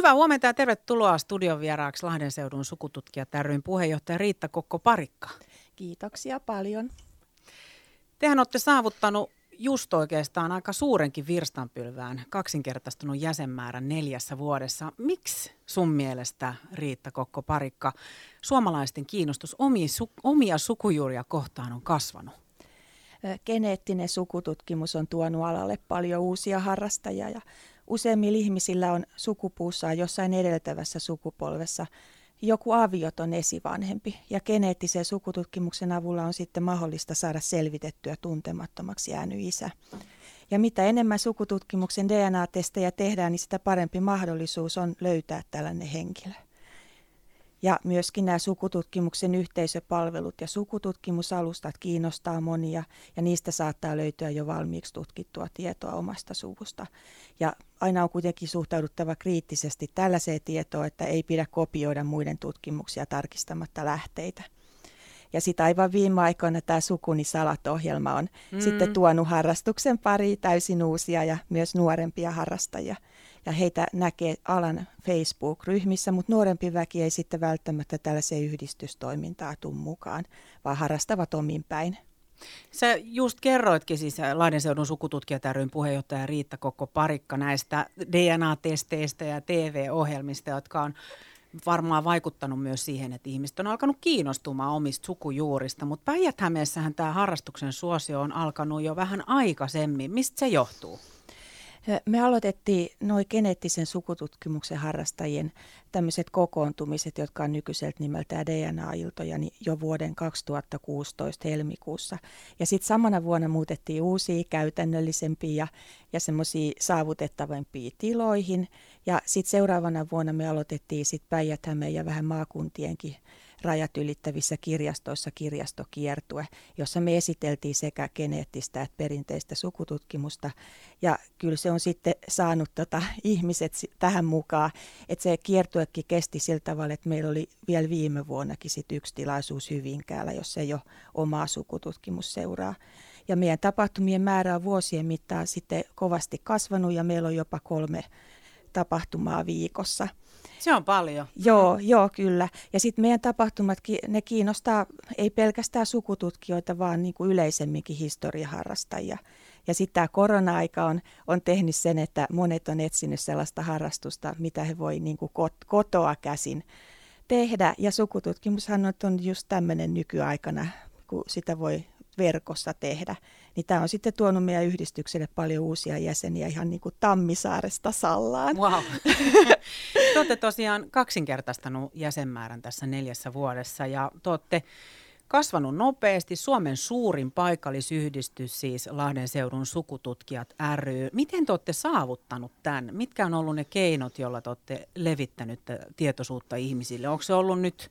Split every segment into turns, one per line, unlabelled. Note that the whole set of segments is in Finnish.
Hyvää huomenta ja tervetuloa studion vieraaksi Lahden seudun sukututkijat ryn puheenjohtaja Riitta Kokko-Parikka.
Kiitoksia paljon.
Tehän olette saavuttanut just oikeastaan aika suurenkin virstanpylvään kaksinkertaistunut jäsenmäärän neljässä vuodessa. Miksi sun mielestä, Riitta Kokko-Parikka, suomalaisten kiinnostus omia, su, omia sukujuuria kohtaan on kasvanut?
Geneettinen sukututkimus on tuonut alalle paljon uusia harrastajia ja useimmilla ihmisillä on sukupuussaan jossain edeltävässä sukupolvessa joku avioton esivanhempi ja geneettisen sukututkimuksen avulla on sitten mahdollista saada selvitettyä tuntemattomaksi jäänyt isä. Ja mitä enemmän sukututkimuksen DNA-testejä tehdään, niin sitä parempi mahdollisuus on löytää tällainen henkilö. Ja myöskin nämä sukututkimuksen yhteisöpalvelut ja sukututkimusalustat kiinnostaa monia ja niistä saattaa löytyä jo valmiiksi tutkittua tietoa omasta suvusta. Ja aina on kuitenkin suhtauduttava kriittisesti tällaiseen tietoon, että ei pidä kopioida muiden tutkimuksia tarkistamatta lähteitä. Ja sitten aivan viime aikoina tämä Sukuni Salat-ohjelma on mm. sitten tuonut harrastuksen pari täysin uusia ja myös nuorempia harrastajia – ja heitä näkee alan Facebook-ryhmissä, mutta nuorempi väki ei sitten välttämättä tällaiseen yhdistystoimintaan tule mukaan, vaan harrastavat omin päin.
Sä just kerroitkin siis Lahdenseudun sukututkijat ryn puheenjohtaja Riitta Kokko Parikka näistä DNA-testeistä ja TV-ohjelmista, jotka on varmaan vaikuttanut myös siihen, että ihmiset on alkanut kiinnostumaan omista sukujuurista, mutta päijät tämä harrastuksen suosio on alkanut jo vähän aikaisemmin. Mistä se johtuu?
Me aloitettiin noin geneettisen sukututkimuksen harrastajien tämmöiset kokoontumiset, jotka on nykyiseltä nimeltään DNA-iltoja, niin jo vuoden 2016 helmikuussa. Ja sitten samana vuonna muutettiin uusia käytännöllisempiä ja, ja semmoisia saavutettavampia tiloihin. Ja sitten seuraavana vuonna me aloitettiin sitten päijät ja vähän maakuntienkin rajat ylittävissä kirjastoissa kirjastokiertue, jossa me esiteltiin sekä geneettistä että perinteistä sukututkimusta. Ja kyllä se on sitten saanut tota ihmiset tähän mukaan, että se kiertuekin kesti sillä tavalla, että meillä oli vielä viime vuonnakin sit yksi tilaisuus Hyvinkäällä, jos ei ole omaa sukututkimusseuraa. Ja meidän tapahtumien määrä on vuosien mittaan sitten kovasti kasvanut ja meillä on jopa kolme tapahtumaa viikossa.
Se on paljon.
Joo, joo kyllä. Ja sitten meidän tapahtumat, ne kiinnostaa ei pelkästään sukututkijoita, vaan niin kuin yleisemminkin historiaharrastajia. Ja sitten tämä korona-aika on, on tehnyt sen, että monet on etsinyt sellaista harrastusta, mitä he voi niin kotoa käsin tehdä. Ja sukututkimushan on just tämmöinen nykyaikana, kun sitä voi verkossa tehdä. Niin tämä on sitten tuonut meidän yhdistykselle paljon uusia jäseniä ihan niin kuin Tammisaaresta Sallaan.
Wow. te olette tosiaan kaksinkertaistanut jäsenmäärän tässä neljässä vuodessa ja te olette kasvanut nopeasti. Suomen suurin paikallisyhdistys, siis Lahden seudun sukututkijat ry. Miten te olette saavuttanut tämän? Mitkä on ollut ne keinot, joilla te olette levittänyt tietoisuutta ihmisille? Onko se ollut nyt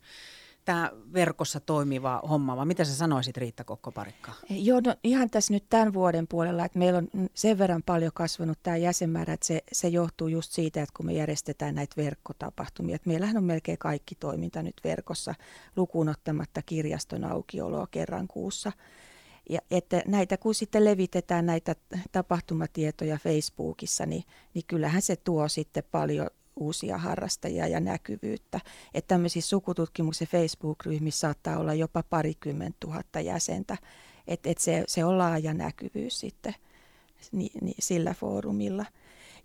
tämä verkossa toimiva homma, vai mitä sä sanoisit Riitta Kokkoparikka?
Joo, no ihan tässä nyt tämän vuoden puolella, että meillä on sen verran paljon kasvanut tämä jäsenmäärä, että se, se johtuu just siitä, että kun me järjestetään näitä verkkotapahtumia, että meillähän on melkein kaikki toiminta nyt verkossa, lukuun ottamatta kirjaston aukioloa kerran kuussa. Ja että näitä, kun sitten levitetään näitä tapahtumatietoja Facebookissa, niin, niin kyllähän se tuo sitten paljon uusia harrastajia ja näkyvyyttä. Että tämmöisissä sukututkimuksen Facebook-ryhmissä saattaa olla jopa parikymmentä tuhatta jäsentä. Että et se, se on laaja näkyvyys sitten ni, ni, sillä foorumilla.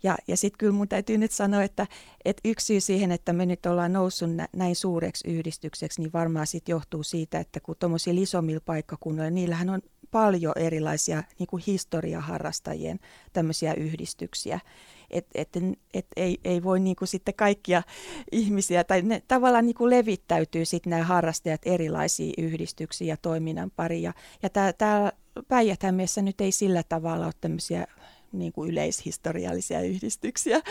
Ja, ja sitten kyllä mun täytyy nyt sanoa, että, että yksi syy siihen, että me nyt ollaan noussut näin suureksi yhdistykseksi, niin varmaan sitten johtuu siitä, että kun tuommoisilla isommilla paikkakunnilla, niillähän on paljon erilaisia niin kuin historiaharrastajien tämmöisiä yhdistyksiä että et, et ei, ei voi niin kuin sitten kaikkia ihmisiä, tai ne tavallaan niin kuin levittäytyy sitten nämä harrastajat erilaisiin yhdistyksiin ja toiminnan pariin. Ja, ja täällä päijät nyt ei sillä tavalla ole tämmöisiä niin kuin yleishistoriallisia yhdistyksiä.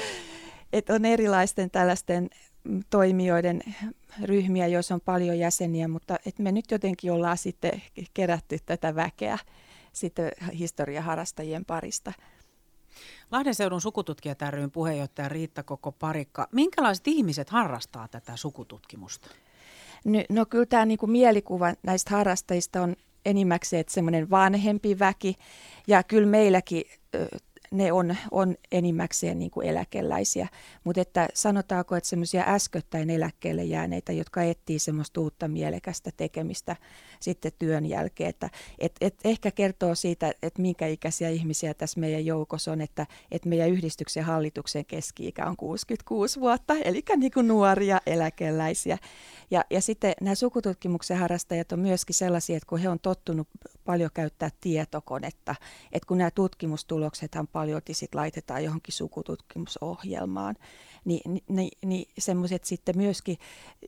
Että on erilaisten tällaisten toimijoiden ryhmiä, joissa on paljon jäseniä, mutta et me nyt jotenkin ollaan sitten kerätty tätä väkeä sitten historiaharrastajien parista.
Lahden seudun sukututkijat ryn puheenjohtaja Riitta Koko Parikka. Minkälaiset ihmiset harrastaa tätä sukututkimusta?
No, no kyllä tämä niinku mielikuva näistä harrastajista on enimmäkseen semmoinen vanhempi väki. Ja kyllä meilläkin ne on, on enimmäkseen niin kuin eläkeläisiä. Mutta että sanotaanko, että semmoisia äskettäin eläkkeelle jääneitä, jotka etsii semmoista uutta mielekästä tekemistä sitten työn jälkeen. Että et, et ehkä kertoo siitä, että minkä ikäisiä ihmisiä tässä meidän joukossa on, että, että meidän yhdistyksen hallituksen keski-ikä on 66 vuotta, eli niin kuin nuoria eläkeläisiä. Ja, ja sitten nämä sukututkimuksen harrastajat on myöskin sellaisia, että kun he on tottunut paljon käyttää tietokonetta, että kun nämä tutkimustuloksethan paljon sit laitetaan johonkin sukututkimusohjelmaan, niin, niin, niin semmoiset sitten myöskin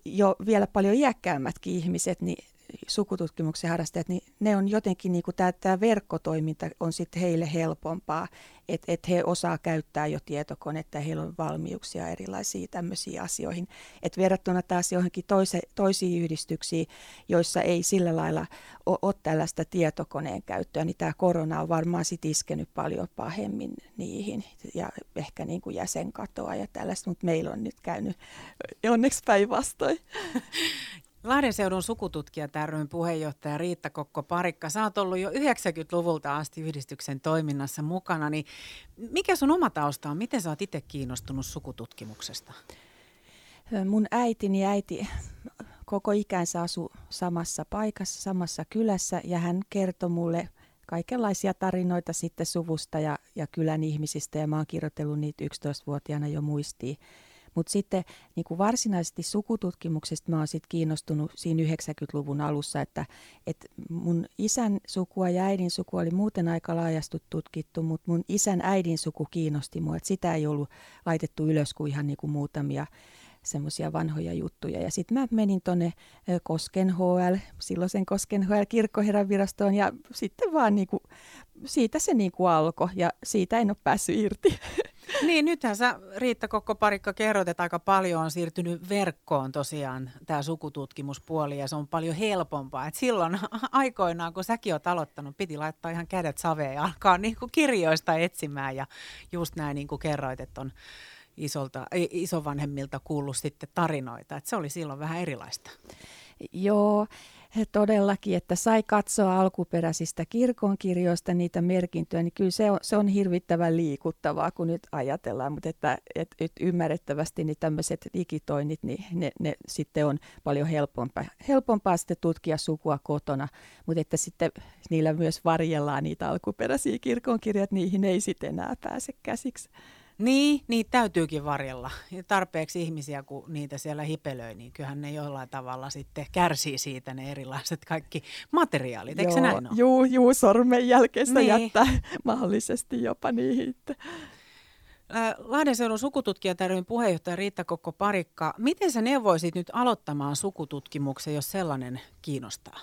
jo vielä paljon iäkkäämmätkin ihmiset, niin sukututkimuksen harrastajat, niin ne on jotenkin, niin kuin tämä, tämä verkkotoiminta on sitten heille helpompaa, että et he osaa käyttää jo tietokonetta ja heillä on valmiuksia erilaisiin tämmöisiin asioihin. Et verrattuna taas johonkin toise, toisiin yhdistyksiin, joissa ei sillä lailla ole, ole tällaista tietokoneen käyttöä, niin tämä korona on varmaan sitten iskenyt paljon pahemmin niihin ja ehkä niin kuin jäsenkatoa ja tällaista, mutta meillä on nyt käynyt onneksi päinvastoin.
Lahden seudun sukututkija ryn puheenjohtaja Riitta Kokko-Parikka, sä oot ollut jo 90-luvulta asti yhdistyksen toiminnassa mukana, niin mikä sun oma tausta on? Miten sä oot itse kiinnostunut sukututkimuksesta?
Mun äitini äiti koko ikänsä asu samassa paikassa, samassa kylässä ja hän kertoi mulle kaikenlaisia tarinoita sitten suvusta ja, ja kylän ihmisistä ja mä oon kirjoitellut niitä 11-vuotiaana jo muistiin. Mutta sitten niin kuin varsinaisesti sukututkimuksesta mä oon sit kiinnostunut siinä 90-luvun alussa, että, että mun isän sukua ja äidin sukua oli muuten aika laajasti tutkittu, mutta mun isän äidin suku kiinnosti mua, että sitä ei ollut laitettu ylös kuin ihan niin kuin muutamia semmoisia vanhoja juttuja. Ja sitten mä menin tuonne Kosken HL, silloisen Kosken HL kirkkoherran virastoon ja sitten vaan niinku, siitä se niinku alkoi ja siitä en ole päässyt irti.
Niin, nythän sä Riitta Kokko Parikka kerrot, että aika paljon on siirtynyt verkkoon tosiaan tämä sukututkimuspuoli ja se on paljon helpompaa. Et silloin aikoinaan, kun säkin oot aloittanut, piti laittaa ihan kädet saveen ja alkaa niin kuin kirjoista etsimään ja just näin niin kuin kerroit, että on isolta, isovanhemmilta kuullut sitten tarinoita. Et se oli silloin vähän erilaista.
Joo, todellakin, että sai katsoa alkuperäisistä kirkonkirjoista niitä merkintöjä, niin kyllä se on, se on hirvittävän liikuttavaa, kun nyt ajatellaan, mutta että, että, että ymmärrettävästi niin tämmöiset digitoinnit, niin ne, ne sitten on paljon helpompaa, helpompaa sitten tutkia sukua kotona, mutta että sitten niillä myös varjellaan niitä alkuperäisiä kirkonkirjat, niihin ei sitten enää pääse käsiksi.
Niin, niitä täytyykin varjella. Ja tarpeeksi ihmisiä, kun niitä siellä hipelöi, niin kyllähän ne jollain tavalla sitten kärsii siitä ne erilaiset kaikki materiaalit. Eikö
joo,
se näin ole?
Juu, juu sormenjälkeistä niin. jättää mahdollisesti jopa niihin.
Lahden seudun sukututkija puheenjohtaja Riitta Kokko Parikka, miten sä neuvoisit nyt aloittamaan sukututkimuksen, jos sellainen kiinnostaa?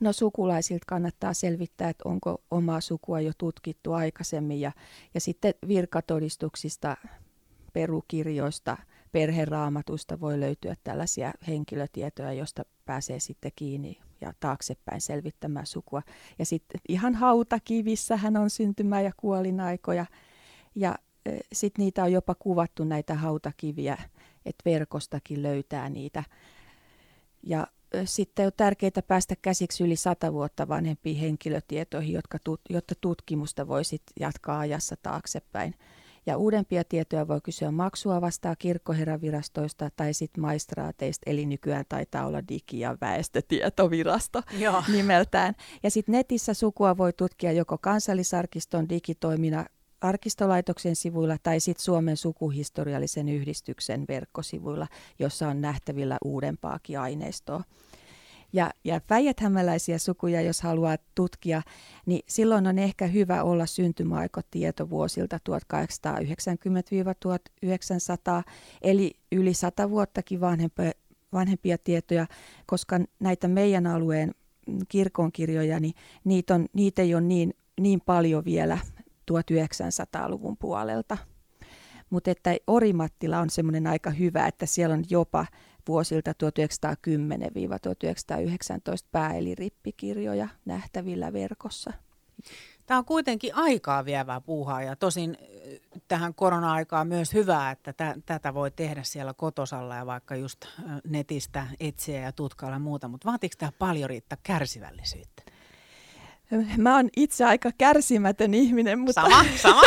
No sukulaisilta kannattaa selvittää, että onko omaa sukua jo tutkittu aikaisemmin ja, ja sitten virkatodistuksista, perukirjoista, perheraamatusta voi löytyä tällaisia henkilötietoja, joista pääsee sitten kiinni ja taaksepäin selvittämään sukua. Ja sitten ihan hautakivissä hän on syntymä- ja kuolinaikoja ja sitten niitä on jopa kuvattu näitä hautakiviä, että verkostakin löytää niitä. Ja sitten on tärkeää päästä käsiksi yli sata vuotta vanhempiin henkilötietoihin, jotka tut, jotta tutkimusta voi sit jatkaa ajassa taaksepäin. Ja uudempia tietoja voi kysyä maksua vastaa kirkkoherravirastoista tai sitten maistraateista, eli nykyään taitaa olla digi- ja väestötietovirasto Joo. nimeltään. Ja sitten netissä sukua voi tutkia joko kansallisarkiston digitoimina arkistolaitoksen sivuilla tai sitten Suomen sukuhistoriallisen yhdistyksen verkkosivuilla, jossa on nähtävillä uudempaakin aineistoa. Ja, ja päijäthämäläisiä sukuja, jos haluaa tutkia, niin silloin on ehkä hyvä olla syntymäaikotieto vuosilta 1890-1900, eli yli sata vuottakin vanhempia, vanhempia tietoja, koska näitä meidän alueen kirkonkirjoja, niin niitä, on, niitä ei ole niin, niin paljon vielä 1900-luvun puolelta. Mutta että Orimattila on semmoinen aika hyvä, että siellä on jopa vuosilta 1910-1919 pääelirippikirjoja nähtävillä verkossa.
Tämä on kuitenkin aikaa vievää puuhaa ja tosin tähän korona-aikaan myös hyvää, että t- tätä voi tehdä siellä kotosalla ja vaikka just netistä etsiä ja tutkailla ja muuta, mutta vaatiiko tämä paljon riittää kärsivällisyyttä?
Mä oon itse aika kärsimätön ihminen, mutta,
sama, sama.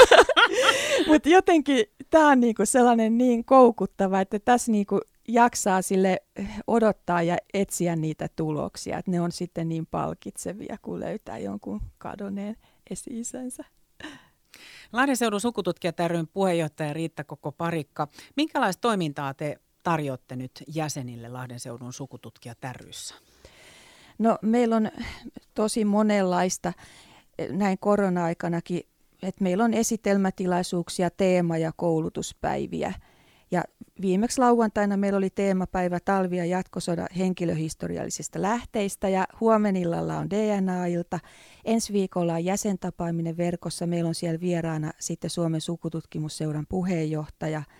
mutta jotenkin tämä on niinku sellainen niin koukuttava, että tässä niinku jaksaa sille odottaa ja etsiä niitä tuloksia, että ne on sitten niin palkitsevia, kun löytää jonkun kadoneen esi-isänsä.
Lahden seudun sukututkijat ryn puheenjohtaja Riitta Koko Parikka. Minkälaista toimintaa te tarjoatte nyt jäsenille Lahden seudun sukututkijat ryssä?
No meillä on tosi monenlaista näin korona-aikanakin, että meillä on esitelmätilaisuuksia, teema- ja koulutuspäiviä. Ja viimeksi lauantaina meillä oli teemapäivä talvi- ja jatkosoda henkilöhistoriallisista lähteistä ja huomenillalla on DNA-ilta. Ensi viikolla on jäsentapaaminen verkossa. Meillä on siellä vieraana sitten Suomen sukututkimusseuran puheenjohtaja –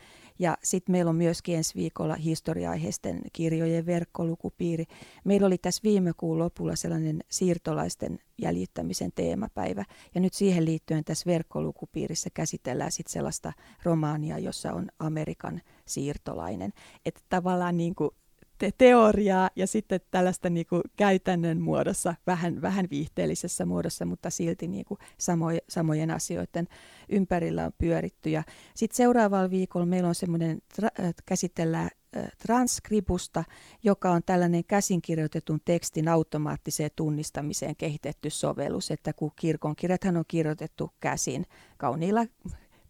ja sitten meillä on myöskin ensi viikolla historia-aiheisten kirjojen verkkolukupiiri. Meillä oli tässä viime kuun lopulla sellainen siirtolaisten jäljittämisen teemapäivä. Ja nyt siihen liittyen tässä verkkolukupiirissä käsitellään sitten sellaista romaania, jossa on Amerikan siirtolainen. Että tavallaan niin kuin te- teoriaa ja sitten tällaista niin kuin käytännön muodossa, vähän, vähän viihteellisessä muodossa, mutta silti niin kuin samoja, samojen asioiden ympärillä on pyöritty. Ja sitten seuraavalla viikolla meillä on semmoinen, tra- käsitellään transkribusta, joka on tällainen käsinkirjoitetun tekstin automaattiseen tunnistamiseen kehitetty sovellus, että kun kirkonkirjathan on kirjoitettu käsin kauniilla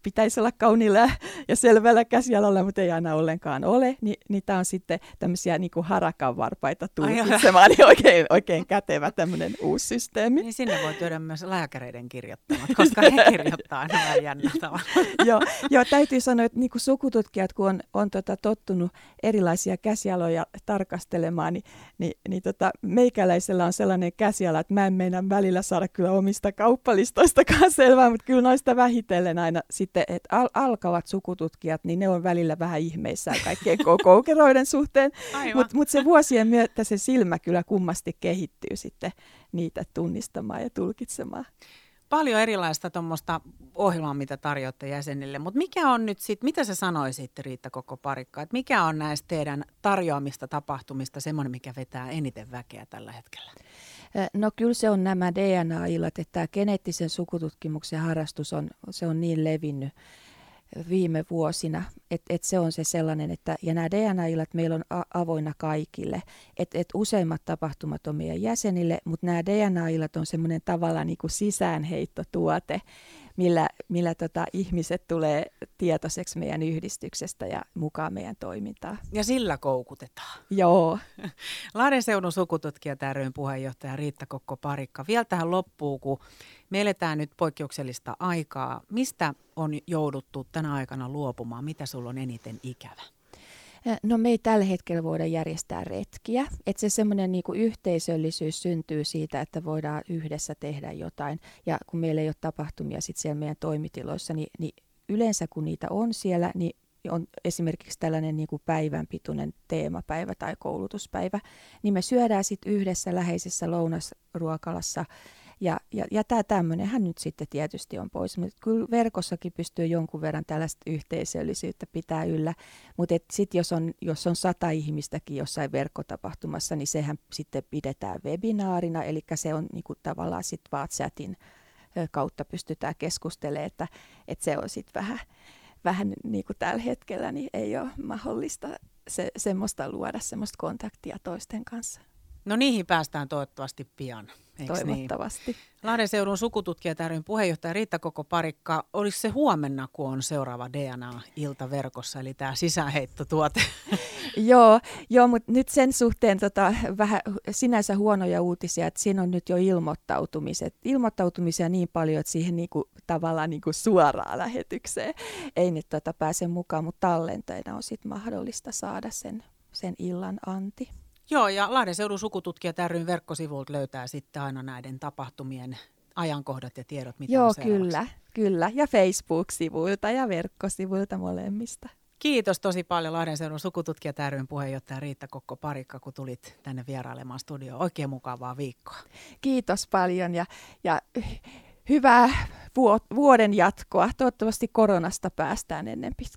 pitäisi olla kauniilla ja selvällä käsialalla, mutta ei aina ollenkaan ole, niin, niin tämä on sitten tämmöisiä niin kuin harakan varpaita tulkitsemaan, niin oikein, oikein kätevä tämmöinen uusi systeemi.
Niin sinne voi työdä myös lääkäreiden kirjoittamat, koska he kirjoittaa nämä jännä
joo, joo, täytyy sanoa, että niin kuin sukututkijat, kun on, on tota, tottunut erilaisia käsialoja tarkastelemaan, niin, niin, niin tota, meikäläisellä on sellainen käsiala, että mä en meinaa välillä saada kyllä omista kauppalistoistakaan selvää, mutta kyllä noista vähitellen aina sit sitten, että al- alkavat sukututkijat, niin ne on välillä vähän ihmeissään kaikkien koukeroiden suhteen, mutta mut se vuosien myötä se silmä kyllä kummasti kehittyy sitten niitä tunnistamaan ja tulkitsemaan.
Paljon erilaista tuommoista ohjelmaa, mitä tarjoatte jäsenille, mutta mikä on nyt sitten, mitä sä sanoisit Riitta koko parikka, että mikä on näistä teidän tarjoamista tapahtumista semmoinen, mikä vetää eniten väkeä tällä hetkellä?
No kyllä se on nämä DNA-illat, että tämä geneettisen sukututkimuksen harrastus on, se on niin levinnyt viime vuosina, että et se on se sellainen, että ja nämä DNA-illat meillä on a- avoinna kaikille, että et useimmat tapahtumat on meidän jäsenille, mutta nämä DNA-illat on semmoinen tavallaan niin kuin sisäänheittotuote, millä, millä tota, ihmiset tulee tietoiseksi meidän yhdistyksestä ja mukaan meidän toimintaan.
Ja sillä koukutetaan.
Joo.
Lahden seudun sukututkija ryn puheenjohtaja Riitta Kokko-Parikka. Vielä tähän loppuu, kun me eletään nyt poikkeuksellista aikaa. Mistä on jouduttu tänä aikana luopumaan? Mitä sulla on eniten ikävä?
No me ei tällä hetkellä voida järjestää retkiä. Että se semmoinen niinku yhteisöllisyys syntyy siitä, että voidaan yhdessä tehdä jotain. Ja kun meillä ei ole tapahtumia sit siellä meidän toimitiloissa, niin, niin yleensä kun niitä on siellä, niin on esimerkiksi tällainen niin kuin päivän pituinen teemapäivä tai koulutuspäivä, niin me syödään sitten yhdessä läheisessä lounasruokalassa ja, ja, ja tämä tämmöinenhän nyt sitten tietysti on pois, mutta kyllä verkossakin pystyy jonkun verran tällaista yhteisöllisyyttä pitää yllä, mutta sitten jos on, jos on sata ihmistäkin jossain verkkotapahtumassa, niin sehän sitten pidetään webinaarina, eli se on niinku tavallaan sitten chatin kautta pystytään keskustelemaan, että, että se on sitten vähän, vähän niin kuin tällä hetkellä, niin ei ole mahdollista se, semmoista luoda semmoista kontaktia toisten kanssa.
No niihin päästään toivottavasti pian.
Eiks niin? Toivottavasti. Niin?
Lahden seudun sukututkija ryn puheenjohtaja Riitta Koko Parikka, olisi se huomenna, kun on seuraava DNA-ilta verkossa, eli tämä sisäheittotuote?
joo, joo mutta nyt sen suhteen tota, vähän sinänsä huonoja uutisia, että siinä on nyt jo ilmoittautumiset. Ilmoittautumisia niin paljon, että siihen niinku, tavallaan niinku suoraan lähetykseen ei nyt tota pääse mukaan, mutta tallenteina on sitten mahdollista saada sen, sen illan anti.
Joo, ja Lahden seudun sukututkijat ryn verkkosivulta löytää sitten aina näiden tapahtumien ajankohdat ja tiedot, mitä
Joo,
on
kyllä, kyllä. Ja Facebook-sivuilta ja verkkosivuilta molemmista.
Kiitos tosi paljon Lahden seudun sukututkijat ryn puheenjohtaja Riitta Kokko-Parikka, kun tulit tänne vierailemaan studioon. Oikein mukavaa viikkoa.
Kiitos paljon ja, ja hyvää vuoden jatkoa. Toivottavasti koronasta päästään ennen pitkää.